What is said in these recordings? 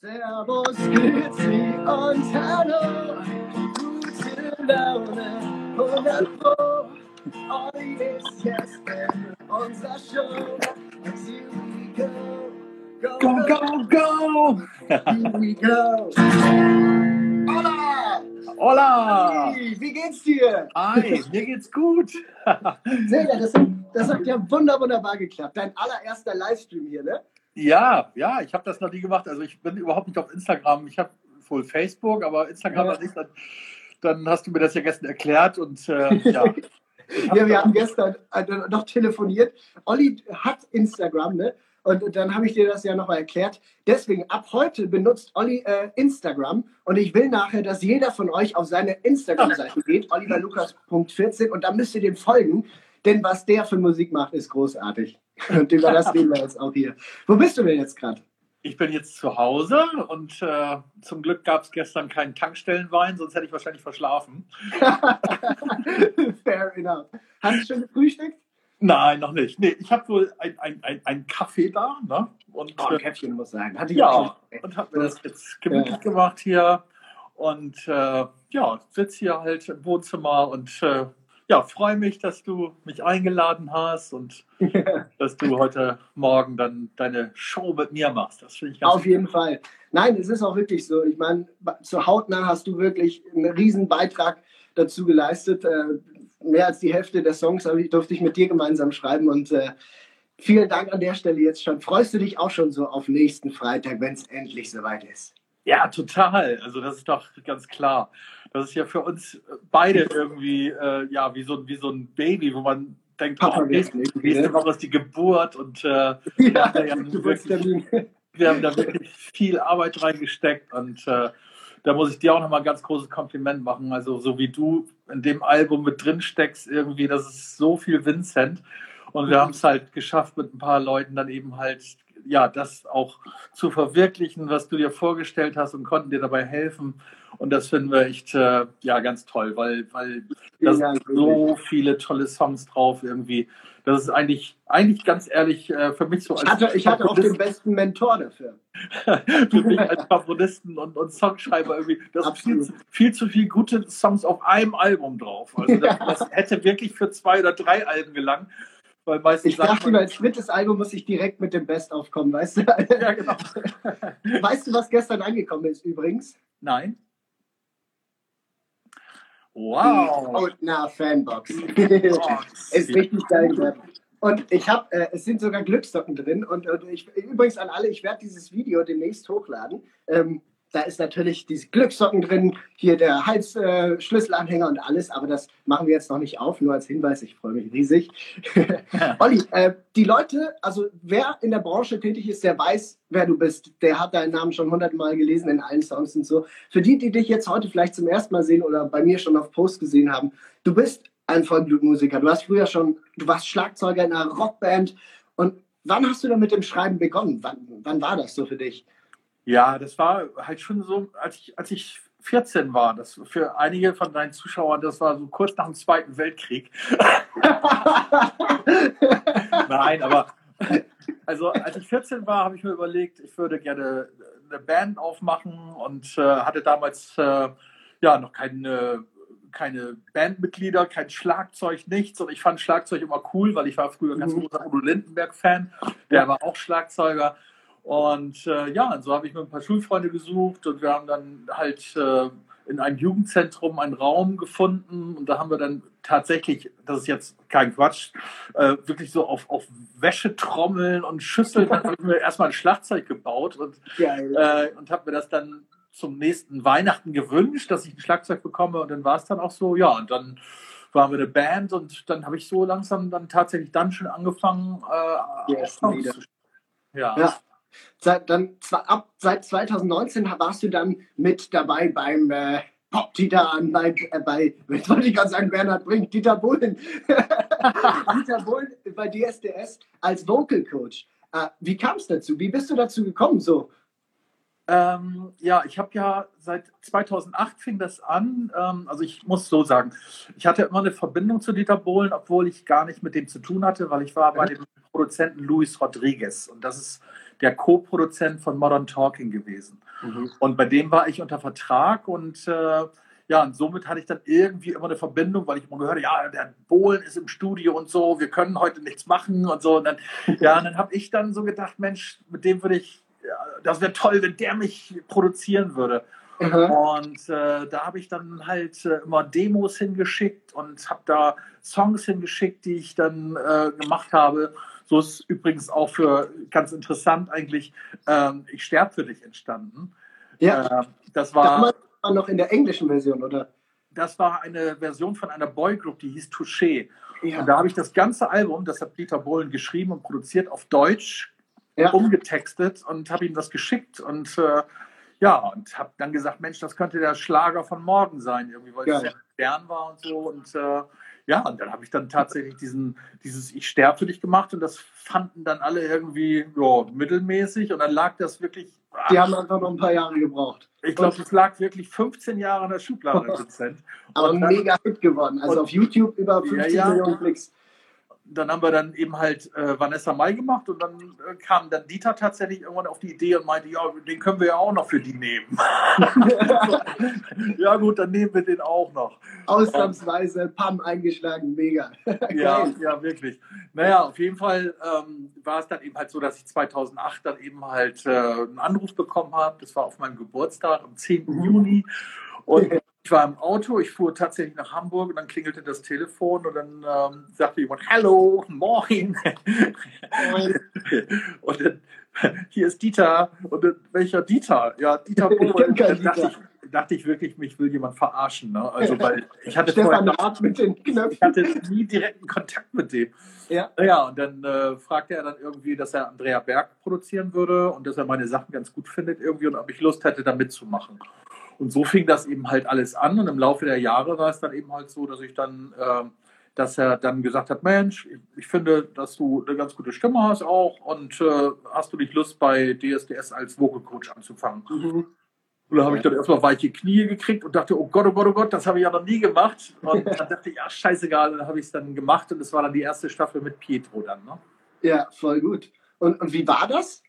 Servus, Grüezi und Hallo, gute Laune, 100 Pro. Olli ist jetzt in unserer Show. And here we go, go, Go, go, go! Here we go. Hola! Hola! Olli, Wie geht's dir? Hi, mir geht's gut. Sehr das, hat- das hat ja wunder, wunderbar geklappt. Dein allererster Livestream hier, ne? Ja, ja, ich habe das noch nie gemacht. Also ich bin überhaupt nicht auf Instagram. Ich habe wohl Facebook, aber Instagram Ja. nicht. Dann, dann hast du mir das ja gestern erklärt und äh, ja. Hab Ja, wir haben gestern äh, noch telefoniert. Olli hat Instagram, ne? Und dann habe ich dir das ja nochmal erklärt. Deswegen, ab heute benutzt Olli äh, Instagram. Und ich will nachher, dass jeder von euch auf seine Instagram-Seite geht, oliverlukas.14, und da müsst ihr dem folgen. Denn was der für Musik macht, ist großartig. Und über das reden wir jetzt auch hier. Wo bist du denn jetzt gerade? Ich bin jetzt zu Hause und äh, zum Glück gab es gestern keinen Tankstellenwein, sonst hätte ich wahrscheinlich verschlafen. Fair enough. Hast du schon gefrühstückt? Nein, noch nicht. Nee, ich habe wohl ein, ein, ein, ein Kaffee da, ne? Und, Oh, ein äh, Käffchen muss sein. Hatte ich Ja, auch. und habe mir das jetzt gemütlich gemacht hier. Und äh, ja, sitze hier halt im Wohnzimmer und äh, ja, freue mich, dass du mich eingeladen hast und dass du heute Morgen dann deine Show mit mir machst. Das finde ich ganz Auf jeden Fall. Nein, es ist auch wirklich so. Ich meine, zur Hautnah hast du wirklich einen riesen Beitrag dazu geleistet. Äh, mehr als die Hälfte der Songs durfte ich mit dir gemeinsam schreiben und äh, vielen Dank an der Stelle jetzt schon. Freust du dich auch schon so auf nächsten Freitag, wenn es endlich soweit ist? Ja, total. Also das ist doch ganz klar. Das ist ja für uns beide irgendwie äh, ja wie so, wie so ein Baby, wo man denkt, Papa oh, nächste, nächste ne? Woche ist die Geburt und äh, Ja, Ja, Geburtstermin. wir haben da wirklich viel Arbeit reingesteckt und äh, da muss ich dir auch nochmal ein ganz großes Kompliment machen. Also so wie du in dem Album mit drin steckst, irgendwie, das ist so viel Vincent. Und wir haben es halt geschafft, mit ein paar Leuten dann eben halt, ja, das auch zu verwirklichen, was du dir vorgestellt hast und konnten dir dabei helfen. Und das finden wir echt, äh, ja, ganz toll, weil, weil da sind so viele tolle Songs drauf irgendwie. Das ist eigentlich, eigentlich ganz ehrlich, äh, für mich so Ich hatte, ich hatte auch den besten Mentor dafür. für mich als Komponisten und, und Songschreiber irgendwie, das sind viel, Absolut. zu- viel zu viele gute Songs auf einem Album drauf. Also das, das hätte wirklich für zwei oder drei Alben gelangt. Weil meistens Ich dachte, über als drittes Album muss ich direkt mit dem Best aufkommen, weißt du? ja, genau. Weißt du, was gestern angekommen ist übrigens? Nein. Wow. Outnah Fanbox. Ist richtig geil geworden. Und ich habe, äh, es sind sogar Glückstocken drin. Und, und ich, übrigens an alle, ich werde dieses Video demnächst hochladen. Ähm, da ist natürlich diese Glückstocken drin, hier der Halsschlüsselanhänger äh, und alles, aber das machen wir jetzt noch nicht auf, nur als Hinweis, ich freue mich riesig. Olli, äh, die Leute, also wer in der Branche tätig ist, der weiß, wer du bist. Der hat deinen Namen schon hundertmal gelesen in allen Songs und so. Für die, die dich jetzt heute vielleicht zum ersten Mal sehen oder bei mir schon auf Post gesehen haben, du bist ein Vollblutmusiker. Du hast früher schon, du warst Schlagzeuger in einer Rockband. Und wann hast du dann mit dem Schreiben begonnen? Wann, wann war das so für dich? Ja, das war halt schon so, als ich, als ich 14 war. Das für einige von deinen Zuschauern, das war so kurz nach dem Zweiten Weltkrieg. Nein, aber also als ich 14 war, habe ich mir überlegt, ich würde gerne eine Band aufmachen und äh, hatte damals äh, ja noch keine, keine Bandmitglieder, kein Schlagzeug, nichts. Und ich fand Schlagzeug immer cool, weil ich war früher ganz Mhm. großer Udo Lindenberg-Fan. Der war auch Schlagzeuger. Und äh, ja, und so habe ich mir ein paar Schulfreunde gesucht und wir haben dann halt äh, in einem Jugendzentrum einen Raum gefunden und da haben wir dann tatsächlich, das ist jetzt kein Quatsch, äh, wirklich so auf, auf Wäschetrommeln und Schüsseln, dann habe ich mir erstmal ein Schlagzeug gebaut und, äh, und habe mir das dann zum nächsten Weihnachten gewünscht, dass ich ein Schlagzeug bekomme und dann war es dann auch so, ja, und dann waren wir eine Band und dann habe ich so langsam dann tatsächlich dann schon angefangen, äh, ersten Songs zu ja. Ja. Seit, dann, ab, seit 2019 warst du dann mit dabei beim äh, Pop Dieter an, bei, äh, bei, jetzt wollte ich gerade sagen, Bernhard Brink, Dieter Bohlen. Dieter Bohlen bei DSDS als Vocal Coach. Äh, wie kam es dazu? Wie bist du dazu gekommen so? Ähm, ja, ich habe ja seit 2008 fing das an. Ähm, also ich muss so sagen, ich hatte immer eine Verbindung zu Dieter Bohlen, obwohl ich gar nicht mit dem zu tun hatte, weil ich war bei dem Produzenten Luis Rodriguez und das ist der Co-Produzent von Modern Talking gewesen. Mhm. Und bei dem war ich unter Vertrag und äh, ja, und somit hatte ich dann irgendwie immer eine Verbindung, weil ich immer gehört habe, ja, der Bohlen ist im Studio und so, wir können heute nichts machen und so. Und dann, ja, und dann habe ich dann so gedacht, Mensch, mit dem würde ich, ja, das wäre toll, wenn der mich produzieren würde. Mhm. Und äh, da habe ich dann halt äh, immer Demos hingeschickt und habe da Songs hingeschickt, die ich dann äh, gemacht habe. So ist übrigens auch für ganz interessant eigentlich ähm, Ich sterbe für dich entstanden. Ja. Äh, das war war noch in der englischen Version, oder? Das war eine Version von einer Boygroup, die hieß Touché. Ja. Und da habe ich das ganze Album, das hat Peter Bohlen geschrieben und produziert, auf Deutsch ja. umgetextet und habe ihm das geschickt. Und äh, ja, und habe dann gesagt, Mensch, das könnte der Schlager von morgen sein, irgendwie, weil es sehr modern war und so. Und äh, ja, und dann habe ich dann tatsächlich diesen, dieses Ich sterbe für dich gemacht und das fanden dann alle irgendwie ja, mittelmäßig und dann lag das wirklich. Die haben einfach noch ein paar Jahre gebraucht. Ich glaube, das lag wirklich 15 Jahre in der Schublade. Prozent. Aber dann, mega Hit geworden. Also auf YouTube über 50 ja, ja. Millionen Klicks dann haben wir dann eben halt äh, Vanessa Mai gemacht und dann äh, kam dann Dieter tatsächlich irgendwann auf die Idee und meinte, ja, den können wir ja auch noch für die nehmen. ja gut, dann nehmen wir den auch noch. Ausnahmsweise, Pam eingeschlagen, mega. ja, ja, wirklich. Naja, auf jeden Fall ähm, war es dann eben halt so, dass ich 2008 dann eben halt äh, einen Anruf bekommen habe. Das war auf meinem Geburtstag am 10. Mhm. Juni. Und ich war im Auto, ich fuhr tatsächlich nach Hamburg und dann klingelte das Telefon und dann ähm, sagte jemand, Hallo, moin. moin. und dann, hier ist Dieter. Und dann, welcher Dieter? Ja, Dieter Bohlen. Dann dachte ich, dachte ich wirklich, mich will jemand verarschen. Ne? Also, weil ich hatte vorher noch, mit den Knöpfen. Ich hatte nie direkten Kontakt mit dem. Ja. Ja, und dann äh, fragte er dann irgendwie, dass er Andrea Berg produzieren würde und dass er meine Sachen ganz gut findet irgendwie und ob ich Lust hätte, da mitzumachen. Und so fing das eben halt alles an. Und im Laufe der Jahre war es dann eben halt so, dass ich dann, äh, dass er dann gesagt hat, Mensch, ich, ich, finde, dass du eine ganz gute Stimme hast auch und äh, hast du nicht Lust bei DSDS als Vocal Coach anzufangen? Mhm. Und da habe ich dann erstmal weiche Knie gekriegt und dachte, oh Gott, oh Gott, oh Gott, das habe ich ja noch nie gemacht. Und dann dachte ich, ja, scheißegal, dann habe ich es dann gemacht und es war dann die erste Staffel mit Pietro dann. Ne? Ja, voll gut. Und, und wie war das?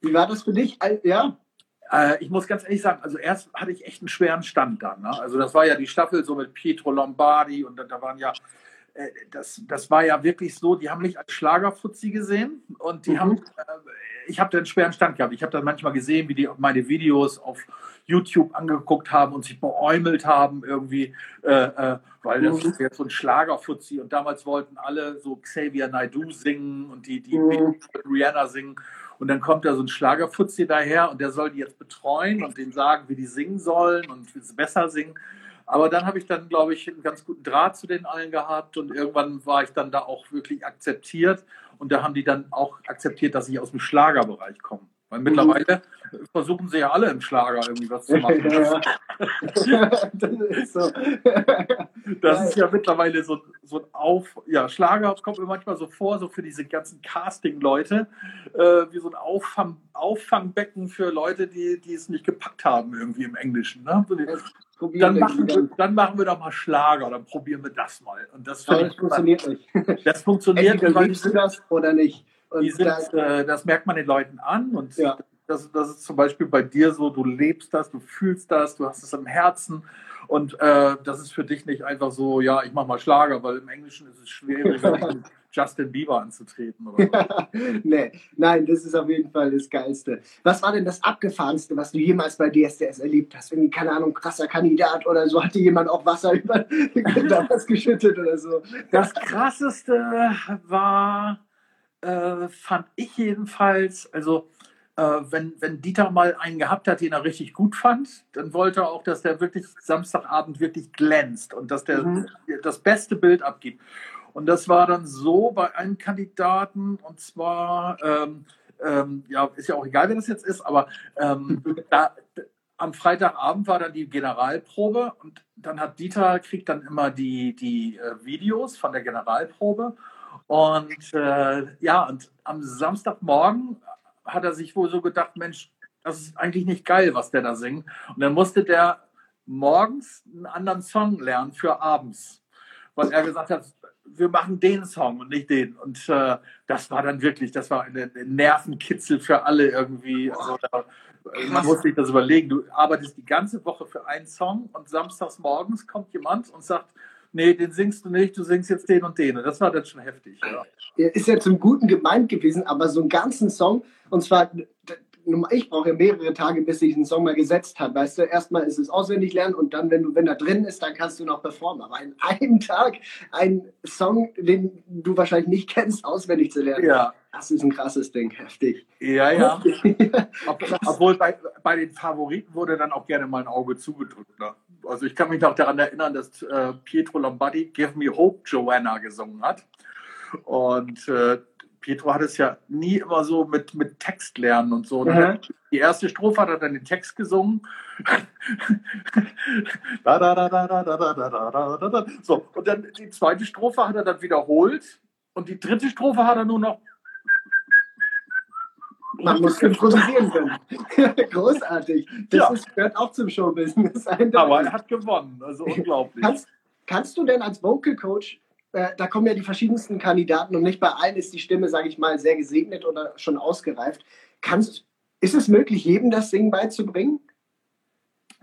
Wie war das für dich? Ja, äh, ich muss ganz ehrlich sagen, also erst hatte ich echt einen schweren Stand dann. Ne? Also das war ja die Staffel so mit Pietro Lombardi und da waren ja, äh, das, das war ja wirklich so, die haben mich als Schlagerfutzi gesehen und die mhm. haben, äh, ich habe da einen schweren Stand gehabt. Ich habe dann manchmal gesehen, wie die meine Videos auf YouTube angeguckt haben und sich beäumelt haben irgendwie, äh, äh, weil das mhm. ist jetzt so ein Schlagerfutzi und damals wollten alle so Xavier Naidoo singen und die, die mhm. Rihanna singen und dann kommt da so ein Schlagerfutzi daher und der soll die jetzt betreuen und denen sagen, wie die singen sollen und wie sie besser singen. Aber dann habe ich dann, glaube ich, einen ganz guten Draht zu den allen gehabt und irgendwann war ich dann da auch wirklich akzeptiert und da haben die dann auch akzeptiert, dass ich aus dem Schlagerbereich komme. Weil mittlerweile versuchen sie ja alle im Schlager irgendwie was zu machen. Ja, das ist, so. das ist ja mittlerweile so, so ein Auf. Ja, Schlager kommt mir manchmal so vor, so für diese ganzen Casting-Leute, äh, wie so ein Auffang, Auffangbecken für Leute, die, die es nicht gepackt haben, irgendwie im Englischen. Ne? Dann machen, wir, dann machen wir doch mal Schlager, dann probieren wir das mal. Und das, das funktioniert nicht. Das funktioniert nicht. Liebst du das oder nicht? Sind, äh, das merkt man den Leuten an und ja. das, das ist zum Beispiel bei dir so, du lebst das, du fühlst das, du hast es im Herzen und äh, das ist für dich nicht einfach so, ja, ich mache mal Schlager, weil im Englischen ist es schwierig, Justin Bieber anzutreten. Oder nee, nein, das ist auf jeden Fall das Geilste. Was war denn das Abgefahrenste, was du jemals bei DSDS erlebt hast? Irgendwie, keine Ahnung, krasser Kandidat oder so, hatte jemand auch Wasser über damals geschüttet oder so? Das krasseste war äh, fand ich jedenfalls, also äh, wenn, wenn Dieter mal einen gehabt hat, den er richtig gut fand, dann wollte er auch, dass der wirklich Samstagabend wirklich glänzt und dass der mhm. das beste Bild abgibt. Und das war dann so bei einem Kandidaten, und zwar, ähm, ähm, ja, ist ja auch egal, wer das jetzt ist, aber ähm, da, am Freitagabend war dann die Generalprobe und dann hat Dieter, kriegt dann immer die, die äh, Videos von der Generalprobe und äh, ja, und am Samstagmorgen hat er sich wohl so gedacht, Mensch, das ist eigentlich nicht geil, was der da singt. Und dann musste der morgens einen anderen Song lernen für abends. Weil er gesagt hat, wir machen den Song und nicht den. Und äh, das war dann wirklich, das war ein, Nervenkitzel für alle irgendwie. Also da, man muss sich das überlegen. Du arbeitest die ganze Woche für einen Song und samstags morgens kommt jemand und sagt, nee, den singst du nicht, du singst jetzt den und den. Und das war dann schon heftig. Ja. Ist ja zum Guten gemeint gewesen, aber so einen ganzen Song, und zwar ich brauche ja mehrere Tage, bis ich einen Song mal gesetzt habe. Weißt du, erstmal ist es auswendig lernen und dann, wenn du, wenn er drin ist, dann kannst du noch performen. Aber in einem Tag einen Song, den du wahrscheinlich nicht kennst, auswendig zu lernen. Ja. Das ist ein krasses Ding, heftig. Ja, ja. Ob, obwohl bei, bei den Favoriten wurde dann auch gerne mal ein Auge zugedrückt. Ne? Also ich kann mich noch daran erinnern, dass äh, Pietro Lombardi Give Me Hope Joanna gesungen hat. Und äh, Pietro hat es ja nie immer so mit, mit Text lernen und so. Mhm. Die erste Strophe hat er dann den Text gesungen. so, und dann die zweite Strophe hat er dann wiederholt. Und die dritte Strophe hat er nur noch. Man muss improvisieren können. Großartig. Das ja. ist, gehört auch zum Showbusiness. Aber er hat gewonnen. Also unglaublich. Kannst, kannst du denn als Vocal Coach äh, da kommen ja die verschiedensten Kandidaten und nicht bei allen ist die Stimme, sage ich mal, sehr gesegnet oder schon ausgereift. Kannst, ist es möglich, jedem das Singen beizubringen?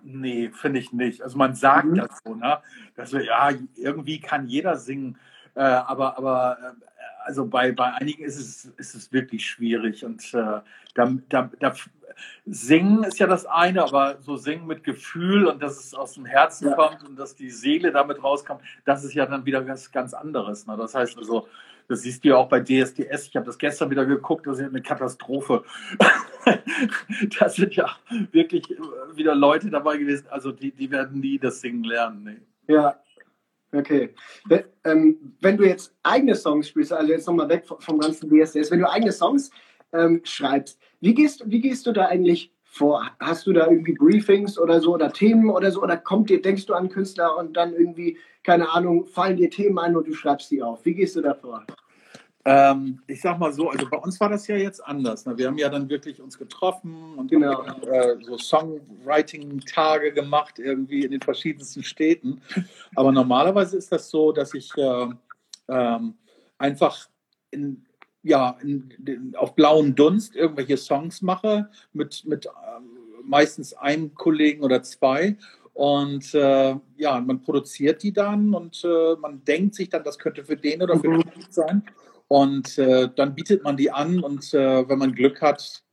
Nee, finde ich nicht. Also man sagt mhm. das so, ne? Dass wir, ja, irgendwie kann jeder singen, äh, aber, aber äh, also bei, bei einigen ist es, ist es wirklich schwierig und äh, da, da, da Singen ist ja das eine, aber so singen mit Gefühl und dass es aus dem Herzen ja. kommt und dass die Seele damit rauskommt, das ist ja dann wieder was ganz anderes. Ne? Das heißt also, das siehst du ja auch bei DSDS. Ich habe das gestern wieder geguckt, das ist eine Katastrophe. da sind ja wirklich wieder Leute dabei gewesen, also die, die werden nie das Singen lernen. Nee. Ja, Okay. Wenn, ähm, wenn, du jetzt eigene Songs spielst, also jetzt nochmal weg vom ganzen DSDS, wenn du eigene Songs ähm, schreibst, wie gehst, wie gehst du da eigentlich vor? Hast du da irgendwie Briefings oder so oder Themen oder so? Oder kommt dir, denkst du an Künstler und dann irgendwie, keine Ahnung, fallen dir Themen ein und du schreibst die auf? Wie gehst du da vor? Ähm, ich sag mal so, also bei uns war das ja jetzt anders. Ne? Wir haben ja dann wirklich uns getroffen und genau. haben, äh, so Songwriting-Tage gemacht, irgendwie in den verschiedensten Städten. Aber normalerweise ist das so, dass ich äh, ähm, einfach in, ja, in, in, auf blauen Dunst irgendwelche Songs mache mit, mit äh, meistens einem Kollegen oder zwei. Und äh, ja, man produziert die dann und äh, man denkt sich dann, das könnte für den oder für mhm. den sein. Und äh, dann bietet man die an und äh, wenn man Glück hat,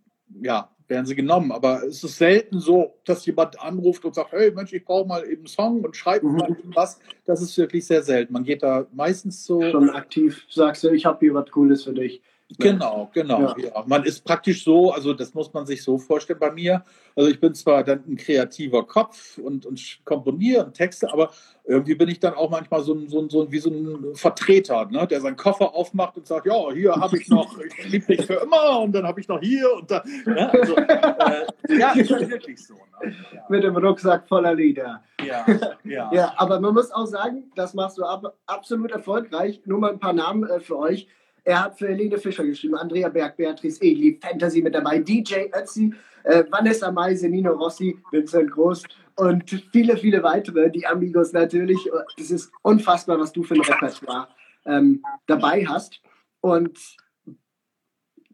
ja, werden sie genommen. Aber es ist selten so, dass jemand anruft und sagt, hey Mensch, ich brauche mal eben einen Song und schreibt mhm. mal was. Das ist wirklich sehr selten. Man geht da meistens so. Schon aktiv, sagst du, ich habe hier was Cooles für dich. Genau, genau. Ja. ja. Man ist praktisch so, also das muss man sich so vorstellen bei mir. Also ich bin zwar dann ein kreativer Kopf und, und komponiere und Texte, aber irgendwie bin ich dann auch manchmal so ein, so ein, so ein wie so ein Vertreter, ne, der seinen Koffer aufmacht und sagt, ja, hier habe ich noch, ich liebe dich für immer und dann habe ich noch hier und da. Ne, also, äh, ja, ist wirklich so. Ne? Ja. Mit dem Rucksack voller Lieder. Ja, ja. ja, aber man muss auch sagen, das machst du ab, absolut erfolgreich. Nur mal ein paar Namen äh, für euch. Er hat für Helene Fischer geschrieben, Andrea Berg, Beatrice Egli, Fantasy mit dabei, DJ Ötzi, äh, Vanessa Meise, Nino Rossi, Vincent Groß und viele, viele weitere, die Amigos natürlich. Das ist unfassbar, was du für ein Repertoire ähm, dabei hast. Und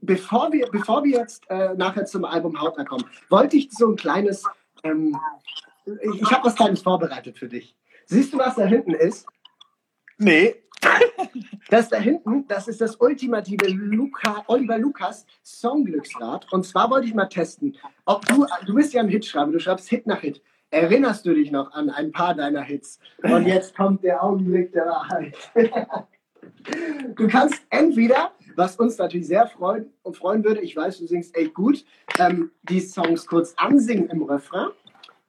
bevor wir, bevor wir jetzt äh, nachher zum Album Hautner kommen, wollte ich so ein kleines, ähm, ich habe was Kleines vorbereitet für dich. Siehst du, was da hinten ist? Nee. Das da hinten, das ist das ultimative Luca, Oliver Lukas Songglücksrad. Und zwar wollte ich mal testen, ob du, du bist ja ein Hitschreiber, du schreibst Hit nach Hit. Erinnerst du dich noch an ein paar deiner Hits? Und jetzt kommt der Augenblick der Wahrheit. Du kannst entweder, was uns natürlich sehr freuen, freuen würde, ich weiß, du singst echt gut, ähm, die Songs kurz ansingen im Refrain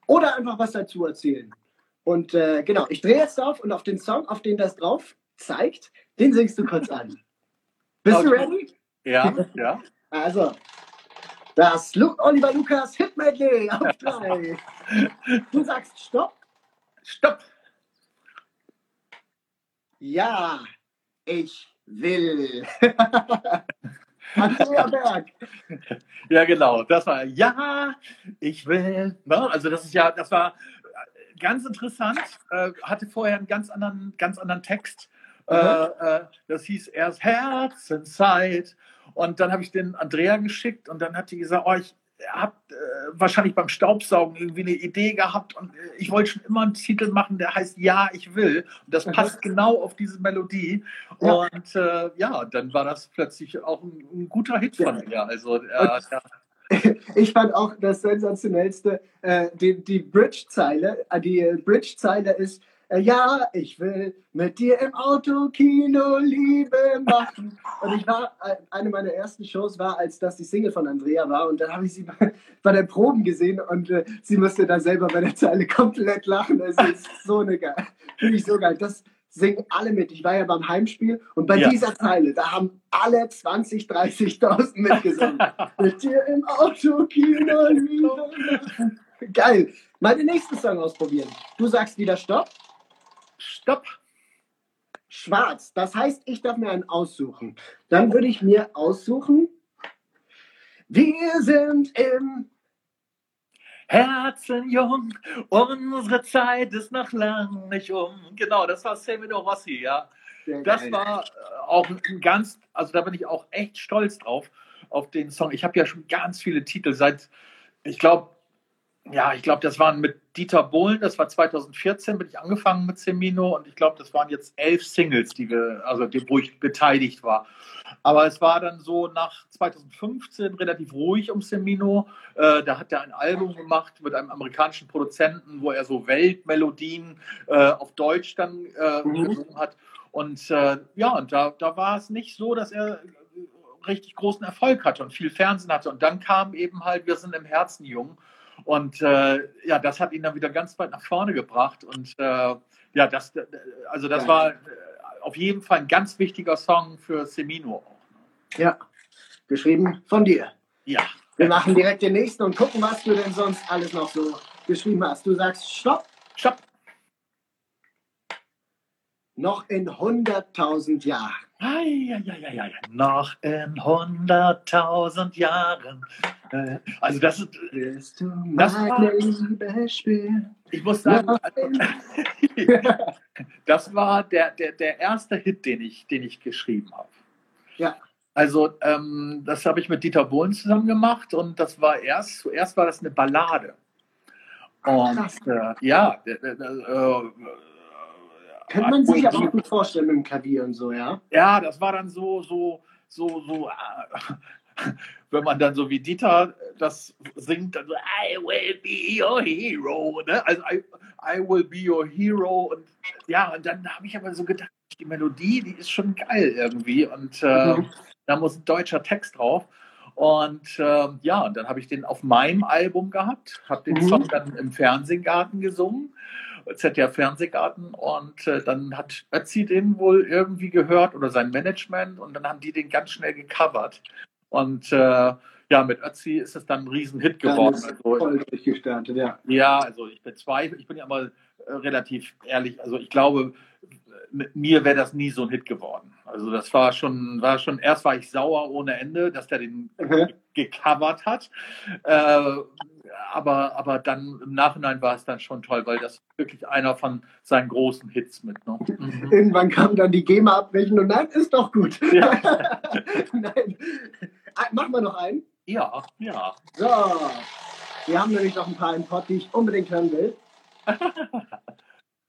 oder einfach was dazu erzählen. Und äh, genau, ich drehe jetzt auf und auf den Song, auf den das drauf zeigt, den singst du kurz an. Bist okay. du ready? Ja, ja. Also, das Lu Oliver Lukas Hit Medley auf drei. Du sagst Stopp. Stopp. Ja, ich will. Andrea Berg. Ja, genau. Das war Ja, ich will. Ne? Also das ist ja, das war ganz interessant. Äh, hatte vorher einen ganz anderen, ganz anderen Text Äh, äh, das hieß erst Herzenszeit. Und dann habe ich den Andrea geschickt und dann hat die gesagt, oh, ich habe äh, wahrscheinlich beim Staubsaugen irgendwie eine Idee gehabt und äh, ich wollte schon immer einen Titel machen, der heißt Ja, ich will. Und das passt mhm. genau auf diese Melodie. Ja. Und äh, ja, dann war das plötzlich auch ein, ein guter Hit von mir. Also, äh, ja. Ich fand auch das sensationellste, äh, die, die Bridge-Zeile. Die Bridge-Zeile ist, ja, ich will mit dir im Autokino Liebe machen. Und ich war, äh, eine meiner ersten Shows war, als das die Single von Andrea war. Und dann habe ich sie bei, bei den Proben gesehen und äh, sie musste da selber bei der Zeile komplett lachen. Es ist so eine geil. Finde ich so geil. Das singen alle mit. Ich war ja beim Heimspiel und bei ja. dieser Zeile, da haben alle 20, 30.000 mitgesungen. mit dir im Autokino Liebe machen. Geil. Mal den nächsten Song ausprobieren. Du sagst wieder Stopp. Stopp. Schwarz. Das heißt, ich darf mir einen aussuchen. Dann würde ich mir aussuchen. Wir sind im Herzen jung, unsere Zeit ist noch lang nicht um. Genau, das war Semino Rossi, ja. das war äh, auch ein ganz, also da bin ich auch echt stolz drauf, auf den Song. Ich habe ja schon ganz viele Titel seit, ich glaube, ja, ich glaube, das waren mit Dieter Bohlen, das war 2014, bin ich angefangen mit Semino und ich glaube, das waren jetzt elf Singles, die wir, also die, wo ich beteiligt war. Aber es war dann so nach 2015 relativ ruhig um Semino. Äh, da hat er ein Album gemacht mit einem amerikanischen Produzenten, wo er so Weltmelodien äh, auf Deutsch dann äh, mhm. gesungen hat. Und äh, ja, und da, da war es nicht so, dass er richtig großen Erfolg hatte und viel Fernsehen hatte. Und dann kam eben halt, wir sind im Herzen jung. Und äh, ja, das hat ihn dann wieder ganz weit nach vorne gebracht. Und äh, ja, das, also das ja. war äh, auf jeden Fall ein ganz wichtiger Song für Semino. Ja, geschrieben von dir. Ja. Wir machen direkt den nächsten und gucken, was du denn sonst alles noch so geschrieben hast. Du sagst Stopp. Stopp. Noch in 100.000 Jahren. Ai, ai, ai, ai, Noch in 100.000 Jahren. Äh, also das ist... Willst du das war, Liebe? Ich muss sagen, also, das war der, der, der erste Hit, den ich, den ich geschrieben habe. Ja. Also ähm, das habe ich mit Dieter Bohlen zusammen gemacht und das war erst, zuerst war das eine Ballade. Und äh, ja, äh, äh, könnte man sich aber auch gut vorstellen mit dem Klavier und so, ja? Ja, das war dann so, so, so, so, äh, wenn man dann so wie Dieter das singt, dann so, I will be your hero, ne? Also I, I will be your hero und ja, und dann habe ich aber so gedacht, die Melodie, die ist schon geil irgendwie und äh, mhm. da muss ein deutscher Text drauf. Und äh, ja, und dann habe ich den auf meinem Album gehabt, habe den mhm. Song dann im Fernsehgarten gesungen ZDF Fernsehgarten und äh, dann hat Ötzi den wohl irgendwie gehört oder sein Management und dann haben die den ganz schnell gecovert. Und äh, ja, mit Ötzi ist es dann ein Riesenhit geworden. Also, voll durchgestartet, ja. Ja, also ich bezweifle, ich bin ja immer äh, relativ ehrlich, also ich glaube, mit mir wäre das nie so ein Hit geworden. Also das war schon, war schon, erst war ich sauer ohne Ende, dass der den mhm. gecovert hat. Äh, aber, aber dann im Nachhinein war es dann schon toll, weil das wirklich einer von seinen großen Hits mit. Ne? Mhm. Irgendwann kam dann die GEMA-Abrechnung und nein, ist doch gut. Ja. nein. Ah, machen wir noch einen? Ja, ja. So, wir haben nämlich noch ein paar im Pod, die ich unbedingt hören will.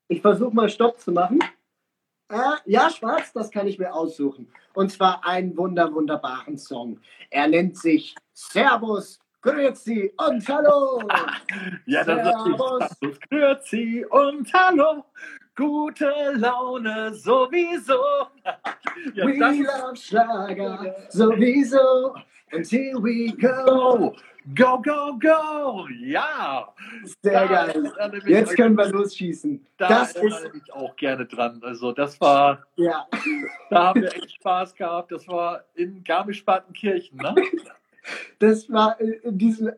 Ich versuche mal Stopp zu machen. Äh, ja, schwarz, das kann ich mir aussuchen. Und zwar einen wunder, wunderbaren Song. Er nennt sich Servus, Grüezi und Hallo. ja, das Servus. ist Grüezi und Hallo. Gute Laune sowieso. ja, we love Schlager sowieso. Until we go. Go, go, go! Ja! Sehr da geil. Jetzt können wir losschießen. Da das ist ich auch gerne dran. Also das war, ja. da haben wir echt Spaß gehabt. Das war in Garmisch-Partenkirchen, ne? Das war in diesem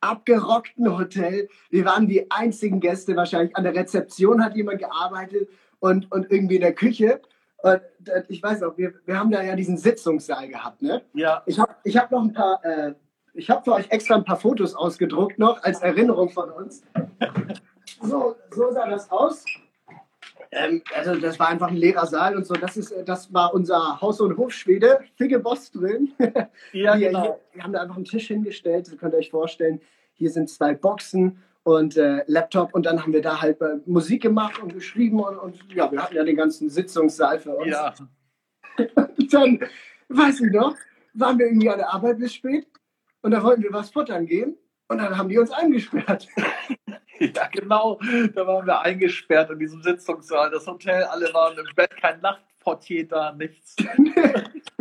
abgerockten Hotel. Wir waren die einzigen Gäste wahrscheinlich. An der Rezeption hat jemand gearbeitet und, und irgendwie in der Küche. Und ich weiß auch, wir, wir haben da ja diesen Sitzungssaal gehabt, ne? Ja. Ich habe ich hab noch ein paar äh, ich habe für euch extra ein paar Fotos ausgedruckt noch als Erinnerung von uns. So, so sah das aus. Ähm, also das war einfach ein leerer Saal und so. Das ist, äh, das war unser Haus- und Hofschwede, Figge Boss drin. Ja, wir, genau. hier, wir haben da einfach einen Tisch hingestellt. Ihr könnt euch vorstellen, hier sind zwei Boxen und äh, Laptop und dann haben wir da halt äh, Musik gemacht und geschrieben und, und ja, wir hatten ja den ganzen Sitzungssaal für uns. Ja, dann, weiß ich noch, waren wir irgendwie an der Arbeit bis spät und da wollten wir was futtern gehen und dann haben die uns eingesperrt. ja, genau. Da waren wir eingesperrt in diesem Sitzungssaal. Das Hotel, alle waren im Bett, kein Nachtportier da, nichts.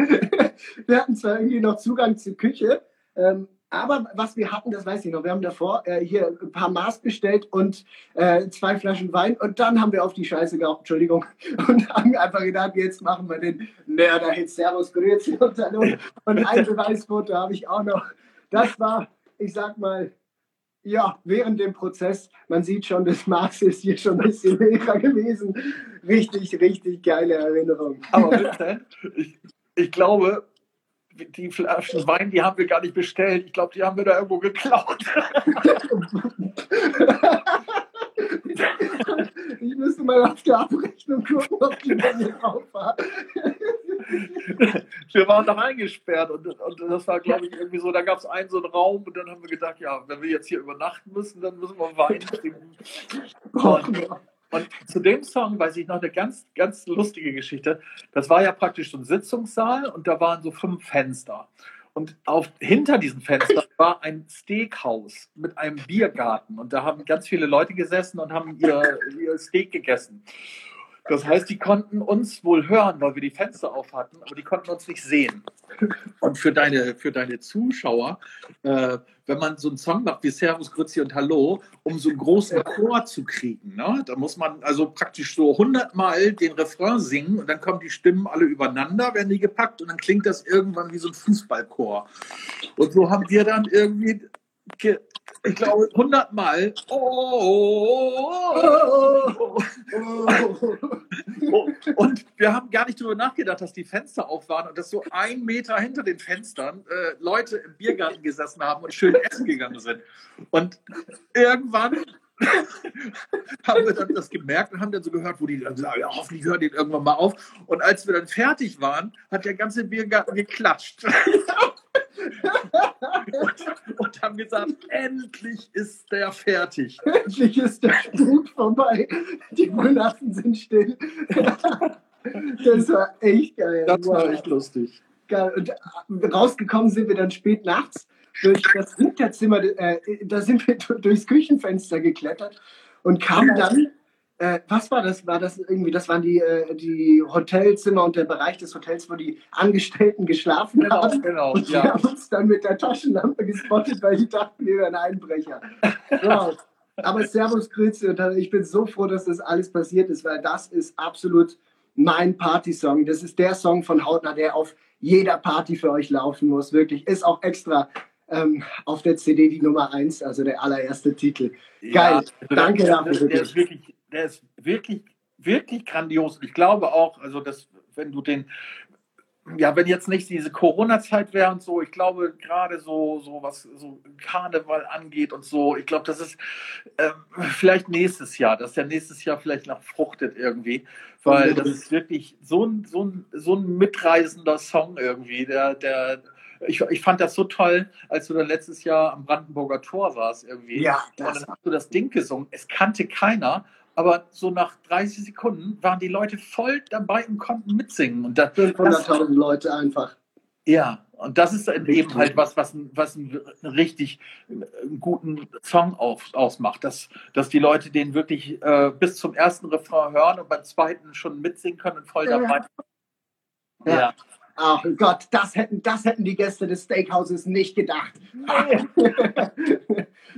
wir hatten zwar irgendwie noch Zugang zur Küche, ähm, aber was wir hatten, das weiß ich noch, wir haben davor äh, hier ein paar Maß bestellt und äh, zwei Flaschen Wein und dann haben wir auf die Scheiße gehauen, Entschuldigung, und haben einfach gedacht, jetzt machen wir den Mörder-Hit Servus Grüezi und Hallo. Und ein Beweisfoto habe ich auch noch. Das war, ich sag mal, ja, während dem Prozess, man sieht schon, das Maß ist hier schon ein bisschen leerer gewesen. Richtig, richtig geile Erinnerung. Aber Vincent, ich, ich glaube, die Flaschen Wein, die haben wir gar nicht bestellt. Ich glaube, die haben wir da irgendwo geklaut. Ich müsste mal auf die Abrechnung gucken, ob die mir drauf war. Wir waren da eingesperrt und, und das war, glaube ich, irgendwie so, da gab es einen so einen Raum und dann haben wir gedacht, ja, wenn wir jetzt hier übernachten müssen, dann müssen wir Wein. Und, und zu dem Song weiß ich noch eine ganz, ganz lustige Geschichte. Das war ja praktisch so ein Sitzungssaal und da waren so fünf Fenster. Und auf, hinter diesen Fenstern war ein Steakhouse mit einem Biergarten. Und da haben ganz viele Leute gesessen und haben ihr, ihr Steak gegessen. Das heißt, die konnten uns wohl hören, weil wir die Fenster auf hatten, aber die konnten uns nicht sehen. Und für deine, für deine Zuschauer, äh, wenn man so einen Song macht wie Servus, Grüezi und Hallo, um so einen großen Chor zu kriegen, ne? da muss man also praktisch so hundertmal den Refrain singen und dann kommen die Stimmen alle übereinander, werden die gepackt und dann klingt das irgendwann wie so ein Fußballchor. Und so haben wir dann irgendwie, ge- ich glaube, hundertmal oh, oh, oh, oh, und wir haben gar nicht darüber nachgedacht, dass die Fenster auf waren und dass so ein Meter hinter den Fenstern äh, Leute im Biergarten gesessen haben und schön essen gegangen sind. Und irgendwann haben wir dann das gemerkt und haben dann so gehört, wo die dann sagen, ja, hoffentlich hören die irgendwann mal auf. Und als wir dann fertig waren, hat der ganze Biergarten geklatscht. und, und haben gesagt, endlich ist der fertig. Endlich ist der Spuk vorbei. Die Weihnachten sind still. Das war echt geil. Das war Wow. echt lustig. geil. Und äh, rausgekommen sind wir dann spät nachts durch das Hinterzimmer. Äh, da sind wir du- durchs Küchenfenster geklettert und kamen dann. Äh, was war das? War das irgendwie? Das waren die, äh, die Hotelzimmer und der Bereich des Hotels, wo die Angestellten geschlafen Genau, haben. genau. Und wir Ja. haben uns dann mit der Taschenlampe gespottet, weil die dachten, wir wären Einbrecher. Wow. Aber Servus, Grüezi und ich bin so froh, dass das alles passiert ist, weil das ist absolut mein Partysong. Das ist der Song von Hautner, der auf jeder Party für euch laufen muss. Wirklich. Ist auch extra ähm, auf der CD die Nummer 1, also der allererste Titel. Geil. also Danke dafür, Der, der, ist wirklich, der ist wirklich, wirklich grandios. Und ich glaube auch, also dass, wenn du den, ja, wenn jetzt nicht diese Corona-Zeit wäre und so, ich glaube gerade so, so was so Karneval angeht und so, ich glaube, das ist ähm, vielleicht nächstes Jahr, dass der nächstes Jahr vielleicht noch fruchtet irgendwie, weil das ist wirklich so ein, so ein, so ein mitreißender Song irgendwie, der, der, ich, ich fand das so toll, als du dann letztes Jahr am Brandenburger Tor warst irgendwie. Ja, Und das dann hast du das Ding gesungen. Es kannte keiner, aber so nach 30 Sekunden waren die Leute voll dabei und konnten mitsingen. Und da, das, 500.000 Leute einfach. ja, und das ist eben Richtig. halt was, was, was einen richtig einen guten Song auf, ausmacht, dass, dass die Leute den wirklich äh, bis zum ersten Refrain hören und beim zweiten schon mitsingen können und voll Ja. dabei. Ja. Ja. Ach Gott, das hätten, das hätten die Gäste des Steakhouses nicht gedacht.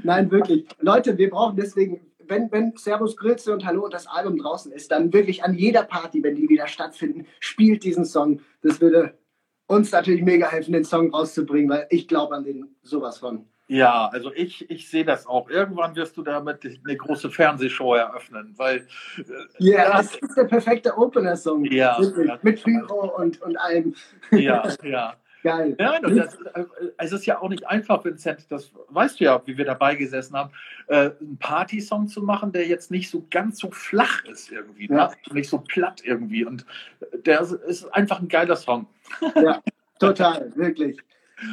Nein, wirklich. Leute, wir brauchen deswegen, wenn, wenn Servus Grüße und Hallo und das Album draußen ist, dann wirklich an jeder Party, wenn die wieder stattfinden, spielt diesen Song. Das würde uns natürlich mega helfen, den Song rauszubringen, weil ich glaube an den sowas von. Ja, also ich, ich sehe das auch. Irgendwann wirst du damit eine große Fernsehshow eröffnen, weil äh, Ja, das ist der perfekte Opener-Song. Ja. Mit Pyro und, und allem. ja, ja. Geil. Nein, und das, äh, es ist ja auch nicht einfach, Vincent, das weißt du ja, wie wir dabei gesessen haben, äh, einen Party-Song zu machen, der jetzt nicht so ganz so flach ist irgendwie, ne? Ja. nicht so platt irgendwie. Und der ist- ist einfach ein geiler Song. Ja, total, wirklich.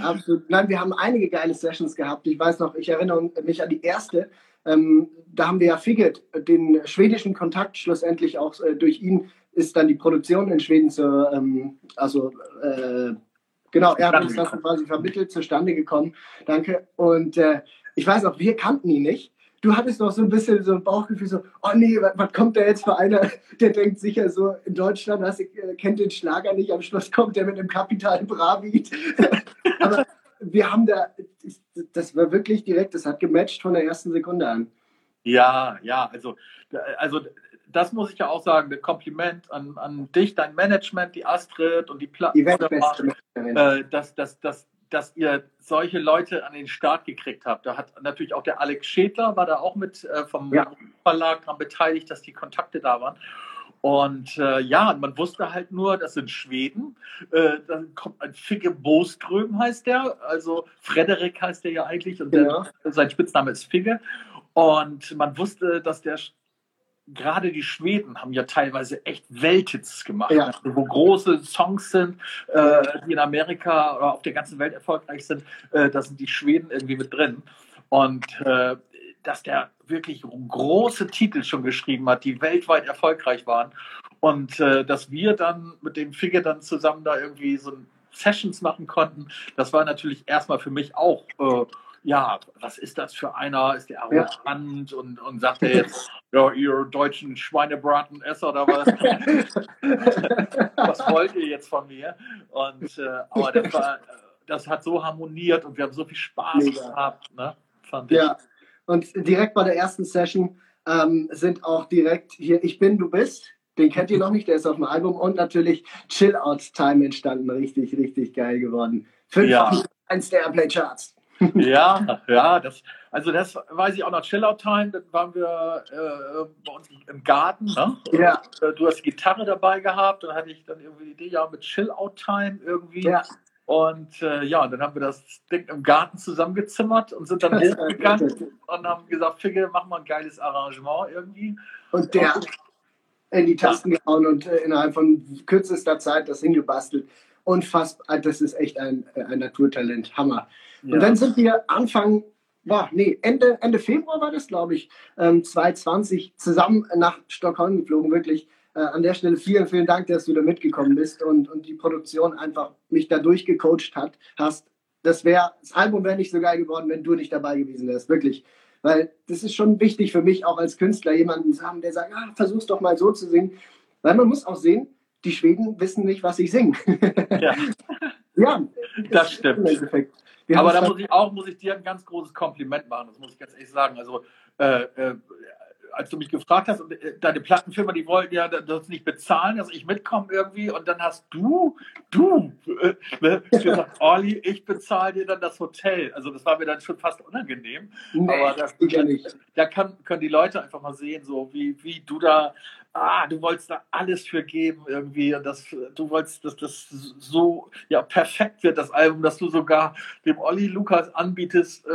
Absolut. Nein, wir haben einige geile Sessions gehabt. Ich weiß noch, ich erinnere mich an die erste. Ähm, da haben wir ja Figget, den schwedischen Kontakt, schlussendlich auch äh, durch ihn ist dann die Produktion in Schweden zur, ähm, also äh, genau, er hat uns das quasi vermittelt, zustande gekommen. Danke. Und äh, ich weiß auch, wir kannten ihn nicht. Du hattest noch so ein bisschen so ein Bauchgefühl, so, oh nee, was, was kommt da jetzt für einer, der denkt sicher so, in Deutschland hast, äh, kennt den Schlager nicht, am Schluss kommt der mit einem Kapital Bra-Beat. Aber wir haben da, das war wirklich direkt, das hat gematcht von der ersten Sekunde an. Ja, ja, also, also das muss ich ja auch sagen, ein Kompliment an, an dich, dein Management, die Astrid und die Managerin. äh, dass, dass, dass, dass ihr solche Leute an den Start gekriegt habt. Da hat natürlich auch der Alex Schädler, war da auch mit äh, vom Ja. Verlag daran beteiligt, dass die Kontakte da waren. Und äh, ja, man wusste halt nur, das sind Schweden. Äh, dann kommt ein Figge Boström, heißt der. Also Frederik heißt der ja eigentlich. Und Genau. der, sein Spitzname ist Figge. Und man wusste, dass der gerade die Schweden haben ja teilweise echt Welthits gemacht, Ja. also wo große Songs sind, äh, die in Amerika oder auf der ganzen Welt erfolgreich sind, äh, da sind die Schweden irgendwie mit drin. Und äh, dass der wirklich große Titel schon geschrieben hat, die weltweit erfolgreich waren. Und äh, dass wir dann mit dem Figge dann zusammen da irgendwie so Sessions machen konnten, das war natürlich erstmal für mich auch, äh, ja, was ist das für einer? Ist der arrogant und, und sagt er jetzt, ja, ihr deutschen Schweinebratenesser oder was? was wollt ihr jetzt von mir? Und äh, aber das, war, das hat so harmoniert und wir haben so viel Spaß Mega. gehabt, ne? Fand ich. Ja, und direkt bei der ersten Session ähm, sind auch direkt hier Ich bin, du bist. Den kennt ihr noch nicht, der ist auf dem Album. Und natürlich Chill Out Time entstanden. Richtig, richtig geil geworden. Fünf Ja. eins der Airplay Charts. Ja, ja, das, also das weiß ich auch noch. Chillout Time, dann waren wir äh, bei uns im Garten. Ne? Ja. Und, äh, du hast die Gitarre dabei gehabt, dann hatte ich dann irgendwie die Idee, ja, mit Chillout Time irgendwie. Ja. Und äh, ja, dann haben wir das Ding im Garten zusammengezimmert und sind dann hochgegangen und haben gesagt, Figge, mach mal ein geiles Arrangement irgendwie. Und der hat in die Tasten gehauen und äh, innerhalb von kürzester Zeit das hingebastelt. Unfassbar. Das ist echt ein, äh, ein Naturtalent. Hammer. Und dann sind wir Anfang, boah, nee, Ende, Ende Februar war das, glaube ich, ähm, 2020 zusammen nach Stockholm geflogen. Wirklich äh, an der Stelle vielen, vielen Dank, dass du da mitgekommen bist und, und die Produktion einfach mich da durchgecoacht hat, hast. Das wäre, das Album wäre nicht so geil geworden, wenn du nicht dabei gewesen wärst. Wirklich. Weil das ist schon wichtig für mich, auch als Künstler, jemanden zu haben, der sagt, ah, versuch's doch mal so zu singen. Weil man muss auch sehen, die Schweden wissen nicht, was ich singe. Ja. ja, Das stimmt. Aber da muss ich auch, muss ich dir ein ganz großes Kompliment machen, das muss ich ganz ehrlich sagen. Also, äh, äh, als du mich gefragt hast, und äh, deine Plattenfirma, die wollten ja das nicht bezahlen, dass ich mitkomme irgendwie, und dann hast du, du, äh, ne, gesagt, Olli, ich bezahle dir dann das Hotel. Also, das war mir dann schon fast unangenehm. Nee, aber das, sicher nicht. da kann, können die Leute einfach mal sehen, so wie, wie du da, ah, du wolltest da alles für geben irgendwie und das, du wolltest, dass das so ja, perfekt wird, das Album, dass du sogar dem Olli Lukas anbietest, äh,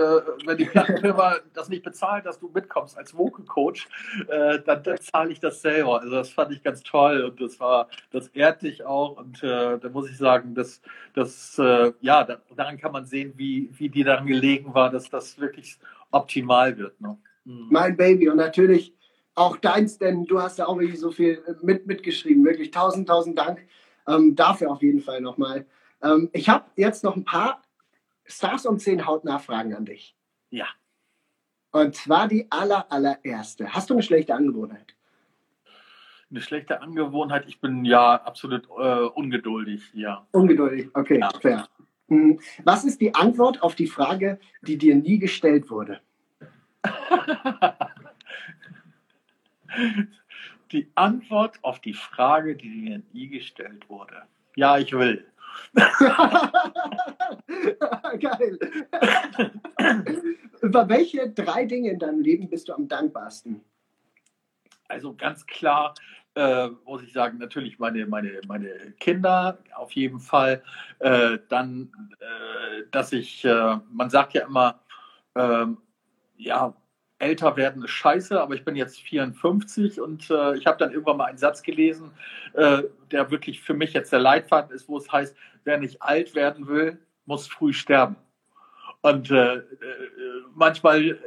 wenn die Plattenfirma das nicht bezahlt, dass du mitkommst als Vocal-Coach, äh, dann, dann zahle ich das selber. Also das fand ich ganz toll und das war, das ehrt dich auch und äh, da muss ich sagen, dass, dass äh, ja, da, daran kann man sehen, wie, wie dir daran gelegen war, dass das wirklich optimal wird. Ne? Mhm. Mein Baby und natürlich auch deins, denn du hast ja auch wirklich so viel äh, mit, mitgeschrieben. Wirklich tausend, tausend Dank ähm, dafür auf jeden Fall nochmal. Ähm, ich habe jetzt noch ein paar Stars um 10 Hautnachfragen an dich. Ja. Und zwar die aller, allererste. Hast du eine schlechte Angewohnheit? Eine schlechte Angewohnheit, ich bin ja absolut äh, ungeduldig, ja. Ungeduldig, okay, Ja. fair. Hm, Was ist die Antwort auf die Frage, die dir nie gestellt wurde? Die Antwort auf die Frage, die mir nie gestellt wurde. Ja, ich will. Geil. Über welche drei Dinge in deinem Leben bist du am dankbarsten? Also ganz klar äh, muss ich sagen, natürlich meine, meine, meine Kinder auf jeden Fall. Äh, dann, äh, dass ich, äh, man sagt ja immer, ähm, ja, älter werden ist scheiße, aber ich bin jetzt 54 und äh, ich habe dann irgendwann mal einen Satz gelesen, äh, der wirklich für mich jetzt der Leitfaden ist, wo es heißt, wer nicht alt werden will, muss früh sterben. Und manchmal,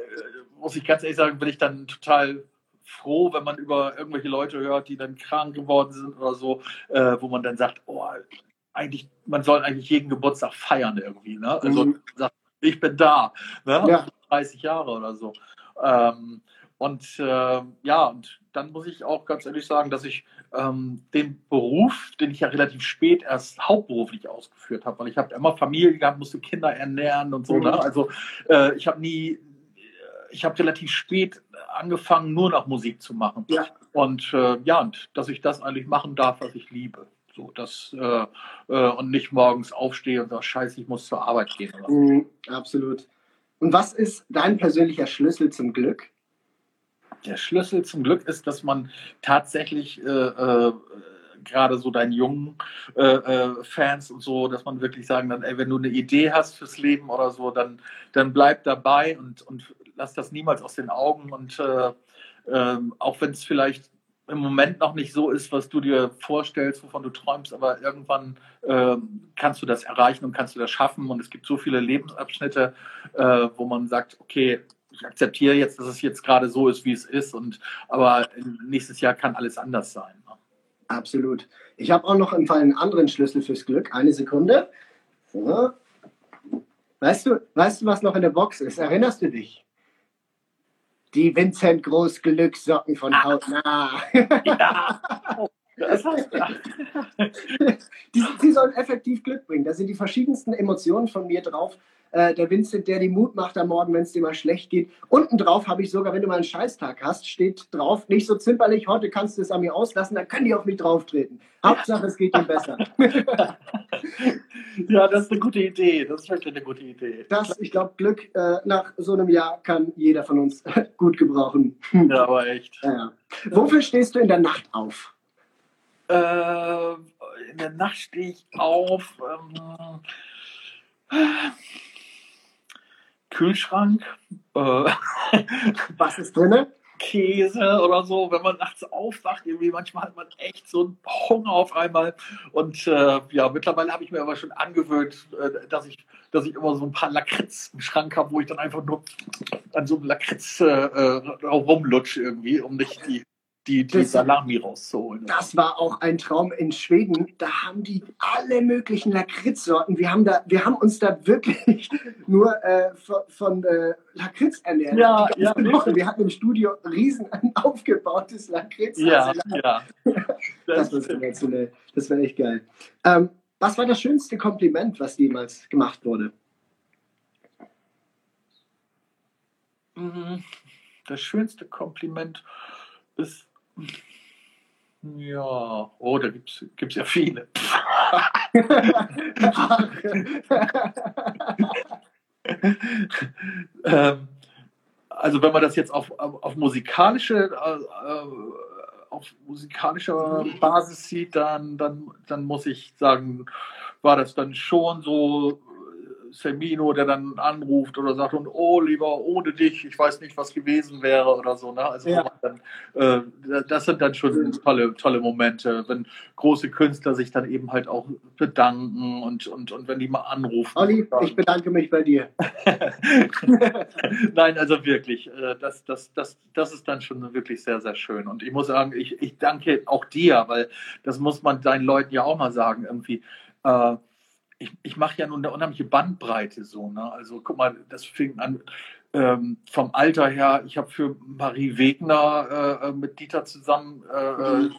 muss ich ganz ehrlich sagen, bin ich dann total froh, wenn man über irgendwelche Leute hört, die dann krank geworden sind oder so, äh, wo man dann sagt, oh, eigentlich, man soll eigentlich jeden Geburtstag feiern irgendwie. Ne? Also mhm. sagt, ich bin da, ne? Ja. 30 Jahre oder so. Ähm, und äh, ja, und dann muss ich auch ganz ehrlich sagen, dass ich ähm, den Beruf, den ich ja relativ spät erst hauptberuflich ausgeführt habe, weil ich habe immer Familie gehabt, musste Kinder ernähren und so. Ne? Mhm. Ne? Also äh, ich habe nie, ich habe relativ spät angefangen, nur noch Musik zu machen. Ja. Und äh, ja, und dass ich das eigentlich machen darf, was ich liebe. So, das, äh, äh, und nicht morgens aufstehe und sage, scheiße, ich muss zur Arbeit gehen. Mhm, absolut. Und was ist dein persönlicher Schlüssel zum Glück? Der Schlüssel zum Glück ist, dass man tatsächlich äh, äh, gerade so deinen jungen äh, äh, Fans und so, dass man wirklich sagen dann, ey, wenn du eine Idee hast fürs Leben oder so, dann, dann bleib dabei und, und lass das niemals aus den Augen und äh, äh, auch wenn es vielleicht im Moment noch nicht so ist, was du dir vorstellst, wovon du träumst, aber irgendwann äh, kannst du das erreichen und kannst du das schaffen. Und es gibt so viele Lebensabschnitte, äh, wo man sagt, okay, ich akzeptiere jetzt, dass es jetzt gerade so ist, wie es ist, und aber nächstes Jahr kann alles anders sein. Ne? Absolut. Ich habe auch noch einen anderen Schlüssel fürs Glück. Eine Sekunde. So. Weißt du, weißt du, was noch in der Box ist? Erinnerst du dich? Die Vincent Groß Glückssocken von ah. Hautnah. Ja. Das heißt, ja. die, die sollen effektiv Glück bringen. Da sind die verschiedensten Emotionen von mir drauf. Äh, der Vincent, der die Mut macht am Morgen, wenn es dir mal schlecht geht. Unten drauf habe ich sogar, wenn du mal einen Scheißtag hast, steht drauf, nicht so zimperlich, heute kannst du es an mir auslassen, dann können die auf mich drauftreten. Hauptsache, es geht dir besser. ja, das ist eine gute Idee. Das ist wirklich eine gute Idee. Das, ich glaube, Glück äh, nach so einem Jahr kann jeder von uns gut gebrauchen. Ja, aber echt. Ja. Wofür stehst du in der Nacht auf? Äh, in der Nacht stehe ich auf. Ähm, Kühlschrank. Äh, Was ist drin? Käse oder so, wenn man nachts aufwacht, irgendwie manchmal hat man echt so einen Hunger auf einmal. Und äh, ja, mittlerweile habe ich mir aber schon angewöhnt, äh, dass, ich, dass ich immer so ein paar Lakritz im Schrank habe, wo ich dann einfach nur an so einem Lakritz äh, äh rumlutsche irgendwie, um nicht die die, die das, Salami rauszuholen. Das war auch ein Traum in Schweden. Da haben die alle möglichen Lakritzsorten. Wir haben, da, wir haben uns da wirklich nur äh, von, von äh, Lakritz ernährt. Ja, ja. Woche. Wir hatten im Studio riesen aufgebautes Lakritz. Ja, ja. Das, das war sensationell. Das war echt geil. Ähm, was war das schönste Kompliment, was jemals gemacht wurde? Mhm. Das schönste Kompliment ist ja, oh, da gibt es ja viele. ähm, also wenn man das jetzt auf, auf, auf musikalische äh, auf musikalischer Basis sieht, dann, dann, dann muss ich sagen, war das dann schon so Semino, der dann anruft oder sagt, und oh, lieber ohne dich, ich weiß nicht, was gewesen wäre oder so. Ne? Also ja. dann, äh, das sind dann schon tolle, tolle Momente, wenn große Künstler sich dann eben halt auch bedanken und, und, und wenn die mal anrufen. Olli, ich bedanke mich bei dir. Nein, also wirklich, äh, das, das, das, das ist dann schon wirklich sehr, sehr schön. Und ich muss sagen, ich, ich danke auch dir, weil das muss man deinen Leuten ja auch mal sagen, irgendwie. Äh, ich, ich mache ja nun eine unheimliche Bandbreite so. Ne? Also guck mal, das fing an ähm, vom Alter her. Ich habe für Marie Wegner äh, äh mit Dieter zusammen, äh, mhm.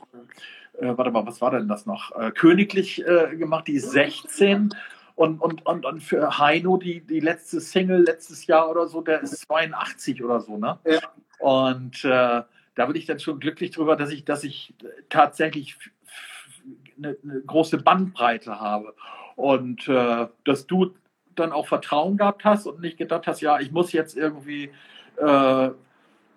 äh, warte mal, was war denn das noch? Äh, Königlich äh, gemacht, die ist 16. Und, und, und, und für Heino, die, die letzte Single letztes Jahr oder so, der ist 82 oder so. Ne? Ja. Und da bin ich dann schon glücklich drüber, dass ich, dass ich tatsächlich eine, eine große Bandbreite habe. Und äh, dass du dann auch Vertrauen gehabt hast und nicht gedacht hast, ja, ich muss jetzt irgendwie äh,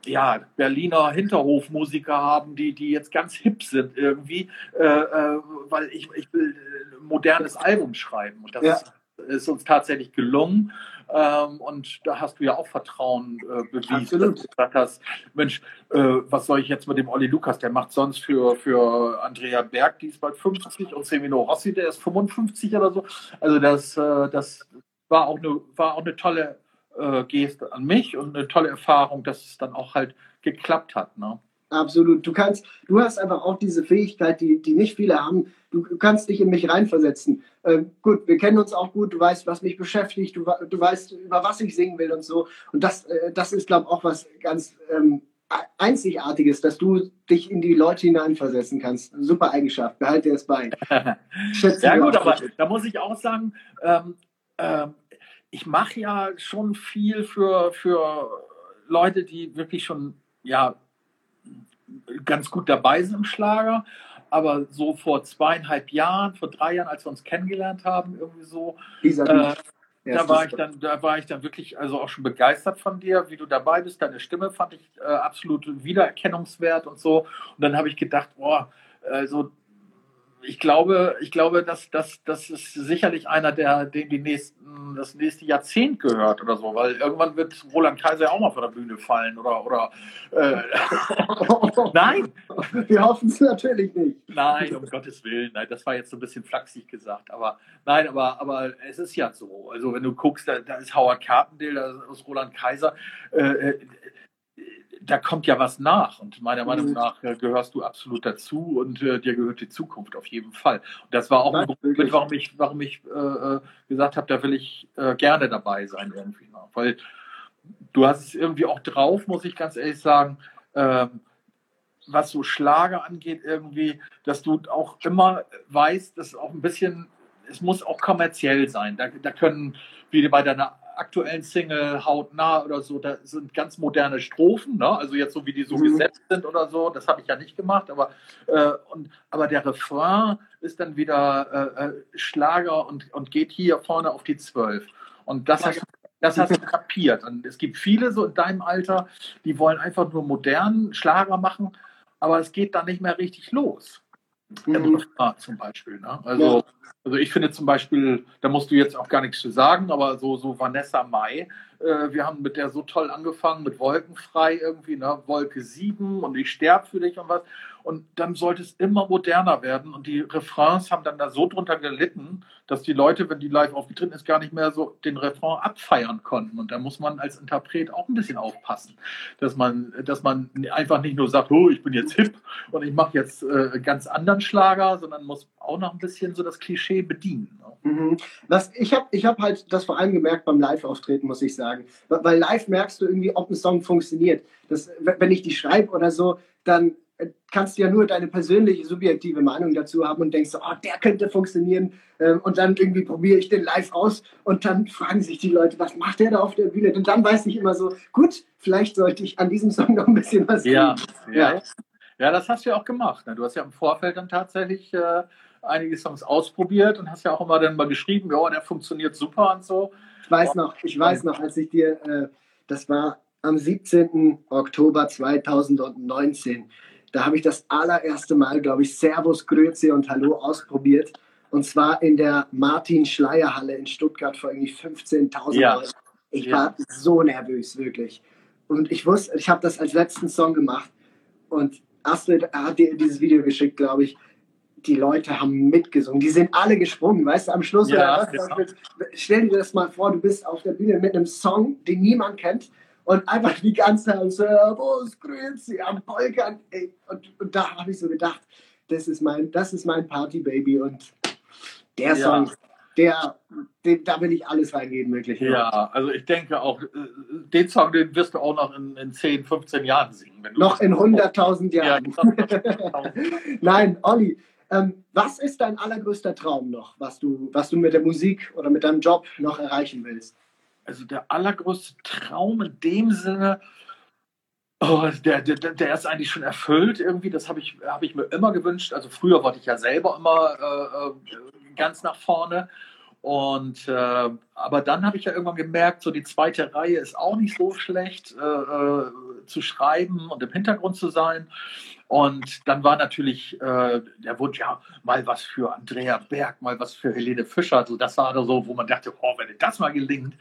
ja, Berliner Hinterhofmusiker haben, die, die jetzt ganz hip sind irgendwie, äh, äh, weil ich, ich will ein modernes Album schreiben. Und das ja. ist, ist, uns tatsächlich gelungen. Ähm, und da hast du ja auch Vertrauen äh, bewiesen. Absolut. Dass du gesagt hast, Mensch, äh, was soll ich jetzt mit dem Olli Lukas? Der macht sonst für, für Andrea Berg, die ist bald 50 und Semino Rossi, der ist 55 oder so. Also das, äh, das war auch eine, war auch eine tolle äh, Geste an mich und eine tolle Erfahrung, dass es dann auch halt geklappt hat. Ne? Absolut. Du kannst, du hast einfach auch diese Fähigkeit, die, die nicht viele haben. Du kannst dich in mich reinversetzen. Äh, gut, wir kennen uns auch gut. Du weißt, was mich beschäftigt. Du, du weißt, über was ich singen will und so. Und das, äh, das ist, glaube ich, auch was ganz ähm, Einzigartiges, dass du dich in die Leute hineinversetzen kannst. Super Eigenschaft. Behalte das bei. ja gut, aber da muss ich auch sagen, ähm, ähm, ich mache ja schon viel für, für Leute, die wirklich schon ja, ganz gut dabei sind im Schlager. Aber so vor zweieinhalb Jahren, vor drei Jahren, als wir uns kennengelernt haben, irgendwie so, äh, da war ich dann, da war ich dann wirklich also auch schon begeistert von dir, wie du dabei bist. Deine Stimme fand ich äh, absolut wiedererkennungswert und so. Und dann habe ich gedacht, boah, also ich glaube, ich glaube, dass, dass, das ist sicherlich einer, der dem die nächsten, das nächste Jahrzehnt gehört oder so, weil irgendwann wird Roland Kaiser auch mal von der Bühne fallen oder oder äh, Nein! Wir hoffen es natürlich nicht. Nein, um Gottes Willen. Nein, das war jetzt so ein bisschen flachsig gesagt. Aber nein, aber, aber es ist ja so. Also wenn du guckst, da, da ist Howard Carpendale, da ist Roland Kaiser. Äh, äh da kommt ja was nach und meiner Meinung mhm. nach äh, gehörst du absolut dazu und äh, dir gehört die Zukunft auf jeden Fall. Und das war auch ein Grund, warum ich, warum ich äh, äh, gesagt habe, da will ich äh, gerne dabei sein irgendwie. Noch. Weil du hast es irgendwie auch drauf, muss ich ganz ehrlich sagen, ähm, was so Schlager angeht irgendwie, dass du auch immer weißt, dass auch ein bisschen, es muss auch kommerziell sein. Da, da können, wie bei deiner aktuellen Single Hautnah oder so, da sind ganz moderne Strophen, ne? also jetzt so wie die so mhm. gesetzt sind oder so, das habe ich ja nicht gemacht, aber, äh, und, aber der Refrain ist dann wieder äh, äh Schlager und, und geht hier vorne auf die Zwölf. Und das hast, das hast du kapiert. Und es gibt viele so in deinem Alter, die wollen einfach nur modernen Schlager machen, aber es geht dann nicht mehr richtig los. Mhm. Zum Beispiel. Ne? Also, ja. also ich finde zum Beispiel, da musst du jetzt auch gar nichts zu sagen, aber so, so Vanessa Mai, äh, wir haben mit der so toll angefangen, mit Wolkenfrei irgendwie, ne? Wolke 7 und ich sterbe für dich und was. Und dann sollte es immer moderner werden. Und die Refrains haben dann da so drunter gelitten, dass die Leute, wenn die live aufgetreten ist, gar nicht mehr so den Refrain abfeiern konnten. Und da muss man als Interpret auch ein bisschen aufpassen, dass man, dass man einfach nicht nur sagt, oh, ich bin jetzt hip und ich mache jetzt äh, ganz anderen Schlager, sondern muss auch noch ein bisschen so das Klischee bedienen. Ne? Mhm. Was, ich habe ich hab halt das vor allem gemerkt beim Live-Auftreten, muss ich sagen. Weil live merkst du irgendwie, ob ein Song funktioniert. Das, wenn ich die schreibe oder so, dann kannst du ja nur deine persönliche, subjektive Meinung dazu haben und denkst, oh, der könnte funktionieren. Ähm, und dann irgendwie probiere ich den live aus und dann fragen sich die Leute, was macht der da auf der Bühne? Und dann weiß ich immer so, gut, vielleicht sollte ich an diesem Song noch ein bisschen was ja, tun. Ja, ja. ja, das hast du ja auch gemacht. Ne? Du hast ja im Vorfeld dann tatsächlich äh, einige Songs ausprobiert und hast ja auch immer dann mal geschrieben, ja, der funktioniert super und so. Ich weiß noch, ich weiß noch, als ich dir, äh, das war am 17. Oktober 2019, da habe ich das allererste Mal, glaube ich, Servus, Grüezi und Hallo ausprobiert. Und zwar in der Martin-Schleier-Halle in Stuttgart vor irgendwie 15.000 ja. Leuten. Ich ja. war so nervös, wirklich. Und ich wusste, ich habe das als letzten Song gemacht. Und Astrid hat dir dieses Video geschickt, glaube ich. Die Leute haben mitgesungen. Die sind alle gesprungen, weißt du, am Schluss. Ja, oder was, ja. Stell dir das mal vor, du bist auf der Bühne mit einem Song, den niemand kennt und einfach die ganze Zeit Servus, Grüezi am Polkern. Und, und da habe ich so gedacht, das ist mein, das ist mein Party-Baby und der Song, ja. der, den, da will ich alles reingeben, wirklich. Ja, also ich denke auch, äh, den Song, den wirst du auch noch in, in 10, 15 Jahren singen. noch in 100.000 Jahren. Ja, Nein, Olli, ähm, was ist dein allergrößter Traum noch, was du, was du mit der Musik oder mit deinem Job noch erreichen willst? also der allergrößte Traum in dem Sinne, oh, der, der, der ist eigentlich schon erfüllt irgendwie. Das habe ich, hab ich mir immer gewünscht. Also früher wollte ich ja selber immer äh, äh, ganz nach vorne. Und äh, aber dann habe ich ja irgendwann gemerkt, so die zweite Reihe ist auch nicht so schlecht äh, äh, zu schreiben und im Hintergrund zu sein. Und dann war natürlich äh, der Wunsch, ja, mal was für Andrea Berg, mal was für Helene Fischer. So, das war so, wo man dachte, oh, wenn das mal gelingt.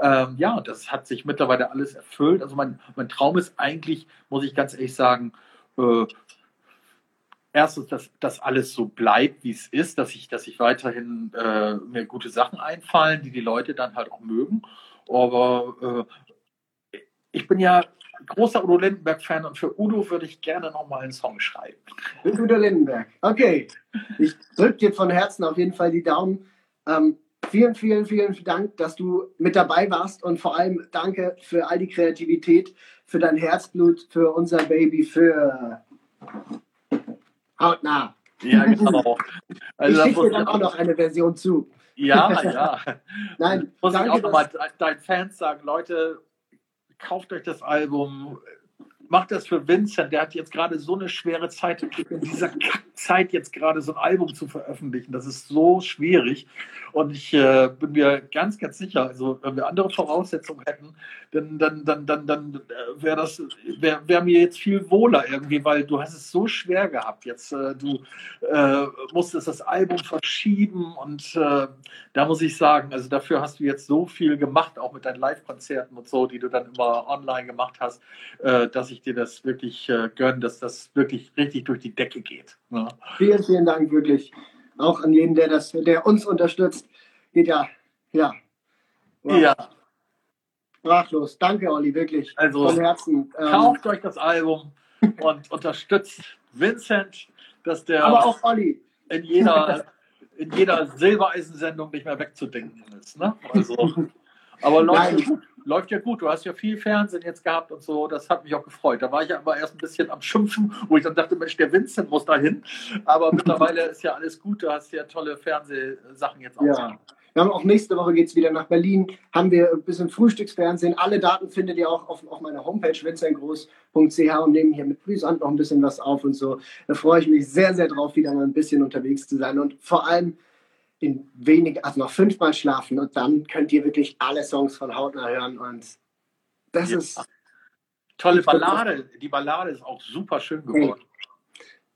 Ähm, ja, das hat sich mittlerweile alles erfüllt. Also mein, mein Traum ist eigentlich, muss ich ganz ehrlich sagen, äh, erstens, dass das alles so bleibt, wie es ist, dass ich, dass ich weiterhin äh, mir gute Sachen einfallen, die die Leute dann halt auch mögen. Aber äh, ich bin ja großer Udo Lindenberg-Fan und für Udo würde ich gerne nochmal einen Song schreiben. Mit Udo Lindenberg. Okay. Ich drücke dir von Herzen auf jeden Fall die Daumen. Ähm, vielen, vielen, vielen Dank, dass du mit dabei warst und vor allem danke für all die Kreativität, für dein Herzblut, für unser Baby, für hautnah. Ja, genau. Also, ich schicke dir dann auch noch eine Version zu. Ja, ja. Nein, muss danke, ich auch nochmal deinen Fans sagen, Leute, kauft euch das Album, macht das für Vincent, der hat jetzt gerade so eine schwere Zeit, in dieser Zeit jetzt gerade so ein Album zu veröffentlichen. Das ist so schwierig. Und ich äh, bin mir ganz, ganz sicher, also wenn wir andere Voraussetzungen hätten, dann, dann, dann, dann, dann äh, wäre das, wäre wär mir jetzt viel wohler irgendwie, weil du hast es so schwer gehabt. Jetzt äh, du äh, musstest das Album verschieben und äh, da muss ich sagen, also dafür hast du jetzt so viel gemacht, auch mit deinen Live-Konzerten und so, die du dann immer online gemacht hast, äh, dass ich dir das wirklich äh, gönne, dass das wirklich richtig durch die Decke geht. Ja. Vielen, vielen Dank wirklich. Auch an jeden, der das, der uns unterstützt. Geht ja, ja. Wow. Ja. Sprachlos. Danke, Olli, wirklich. Also, Von Herzen. Ähm, kauft euch das Album und unterstützt Vincent, dass der aber auch Olli. in jeder, in jeder Silbereisensendung nicht mehr wegzudenken ist. Ne? Also, aber ja, gut, läuft ja gut. Du hast ja viel Fernsehen jetzt gehabt und so. Das hat mich auch gefreut. Da war ich ja aber erst ein bisschen am Schimpfen, wo ich dann dachte, Mensch, der Vincent muss da hin. Aber mittlerweile ist ja alles gut. Du hast ja tolle Fernsehsachen jetzt auch. Ja. Wir haben auch nächste Woche geht es wieder nach Berlin. Haben wir ein bisschen Frühstücksfernsehen. Alle Daten findet ihr auch auf, auf meiner Homepage vincentgroß.ch und nehmen hier mit Brisant noch ein bisschen was auf und so. Da freue ich mich sehr, sehr drauf, wieder mal ein bisschen unterwegs zu sein und vor allem in wenig, also noch fünfmal schlafen und dann könnt ihr wirklich alle Songs von Hautner hören und das ja. ist tolle Ballade. Die Ballade ist auch super schön geworden.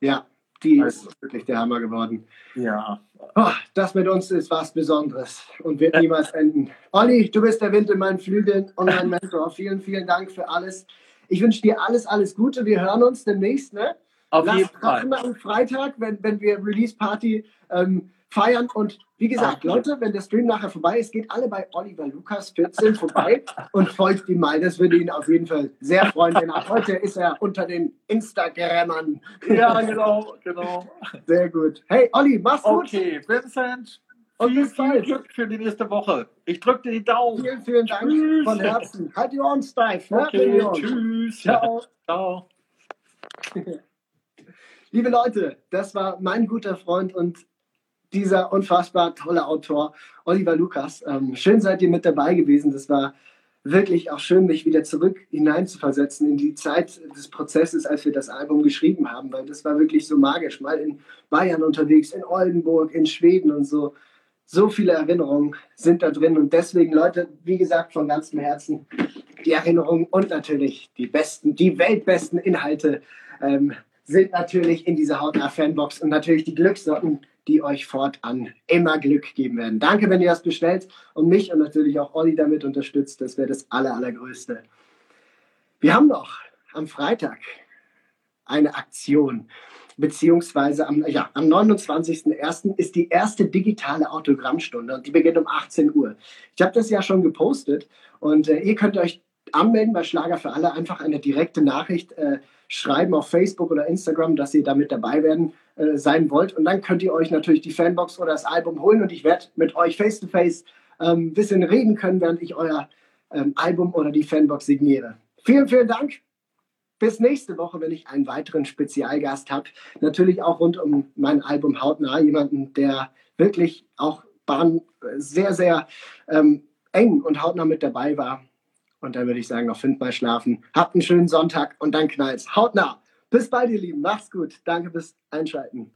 Ja, die also, ist wirklich der Hammer geworden. Ja. Oh, das mit uns ist was Besonderes und wird niemals enden. Olli, du bist der Wind in meinen Flügeln und mein Mentor. vielen, vielen Dank für alles. Ich wünsche dir alles, alles Gute. Wir hören uns demnächst, ne? Auf Lass jeden Fall. am Freitag, wenn, wenn wir Release Party ähm, feiern. Und wie gesagt, Ach. Leute, wenn der Stream nachher vorbei ist, geht alle bei Oliver Lukas 14 vorbei und folgt ihm mal. Das würde ihn auf jeden Fall sehr freuen, denn ab heute ist er unter den Instagrammern. Ja, genau, genau. Sehr gut. Hey, Olli, mach's gut. Okay, Vincent. Viel, viel Glück für die nächste Woche. Ich drücke dir die Daumen. Vielen, vielen Dank tschüss. von Herzen. Halt die Ohren steif. Ne? Okay, tschüss. Ciao. Ciao. Liebe Leute, das war mein guter Freund und dieser unfassbar tolle Autor, Oliver Lukas. Ähm, schön seid ihr mit dabei gewesen. Das war wirklich auch schön, mich wieder zurück hineinzuversetzen in die Zeit des Prozesses, als wir das Album geschrieben haben, weil das war wirklich so magisch. Mal in Bayern unterwegs, in Oldenburg, in Schweden und so. So viele Erinnerungen sind da drin und deswegen, Leute, wie gesagt, von ganzem Herzen die Erinnerungen und natürlich die besten, die weltbesten Inhalte ähm, sind natürlich in dieser Hautnah Fanbox und natürlich die Glückssocken die euch fortan immer Glück geben werden. Danke, wenn ihr das bestellt und mich und natürlich auch Olli damit unterstützt. Das wäre das Aller, Allergrößte. Wir haben noch am Freitag eine Aktion, beziehungsweise am, ja, am 29.01. ist die erste digitale Autogrammstunde und die beginnt um 18 Uhr. Ich habe das ja schon gepostet und äh, ihr könnt euch anmelden bei Schlager für alle, einfach eine direkte Nachricht äh, schreiben auf Facebook oder Instagram, dass ihr damit dabei werden äh, sein wollt. Und dann könnt ihr euch natürlich die Fanbox oder das Album holen und ich werde mit euch face-to-face ein ähm, bisschen reden können, während ich euer ähm, Album oder die Fanbox signiere. Vielen, vielen Dank. Bis nächste Woche, wenn ich einen weiteren Spezialgast habe. Natürlich auch rund um mein Album Hautnah. Jemanden, der wirklich auch Bahn sehr, sehr ähm, eng und hautnah mit dabei war. Und dann würde ich sagen, noch fünfmal schlafen. Habt einen schönen Sonntag und dann knallt's. Haut nah. Bis bald, ihr Lieben. Macht's gut. Danke fürs Einschalten.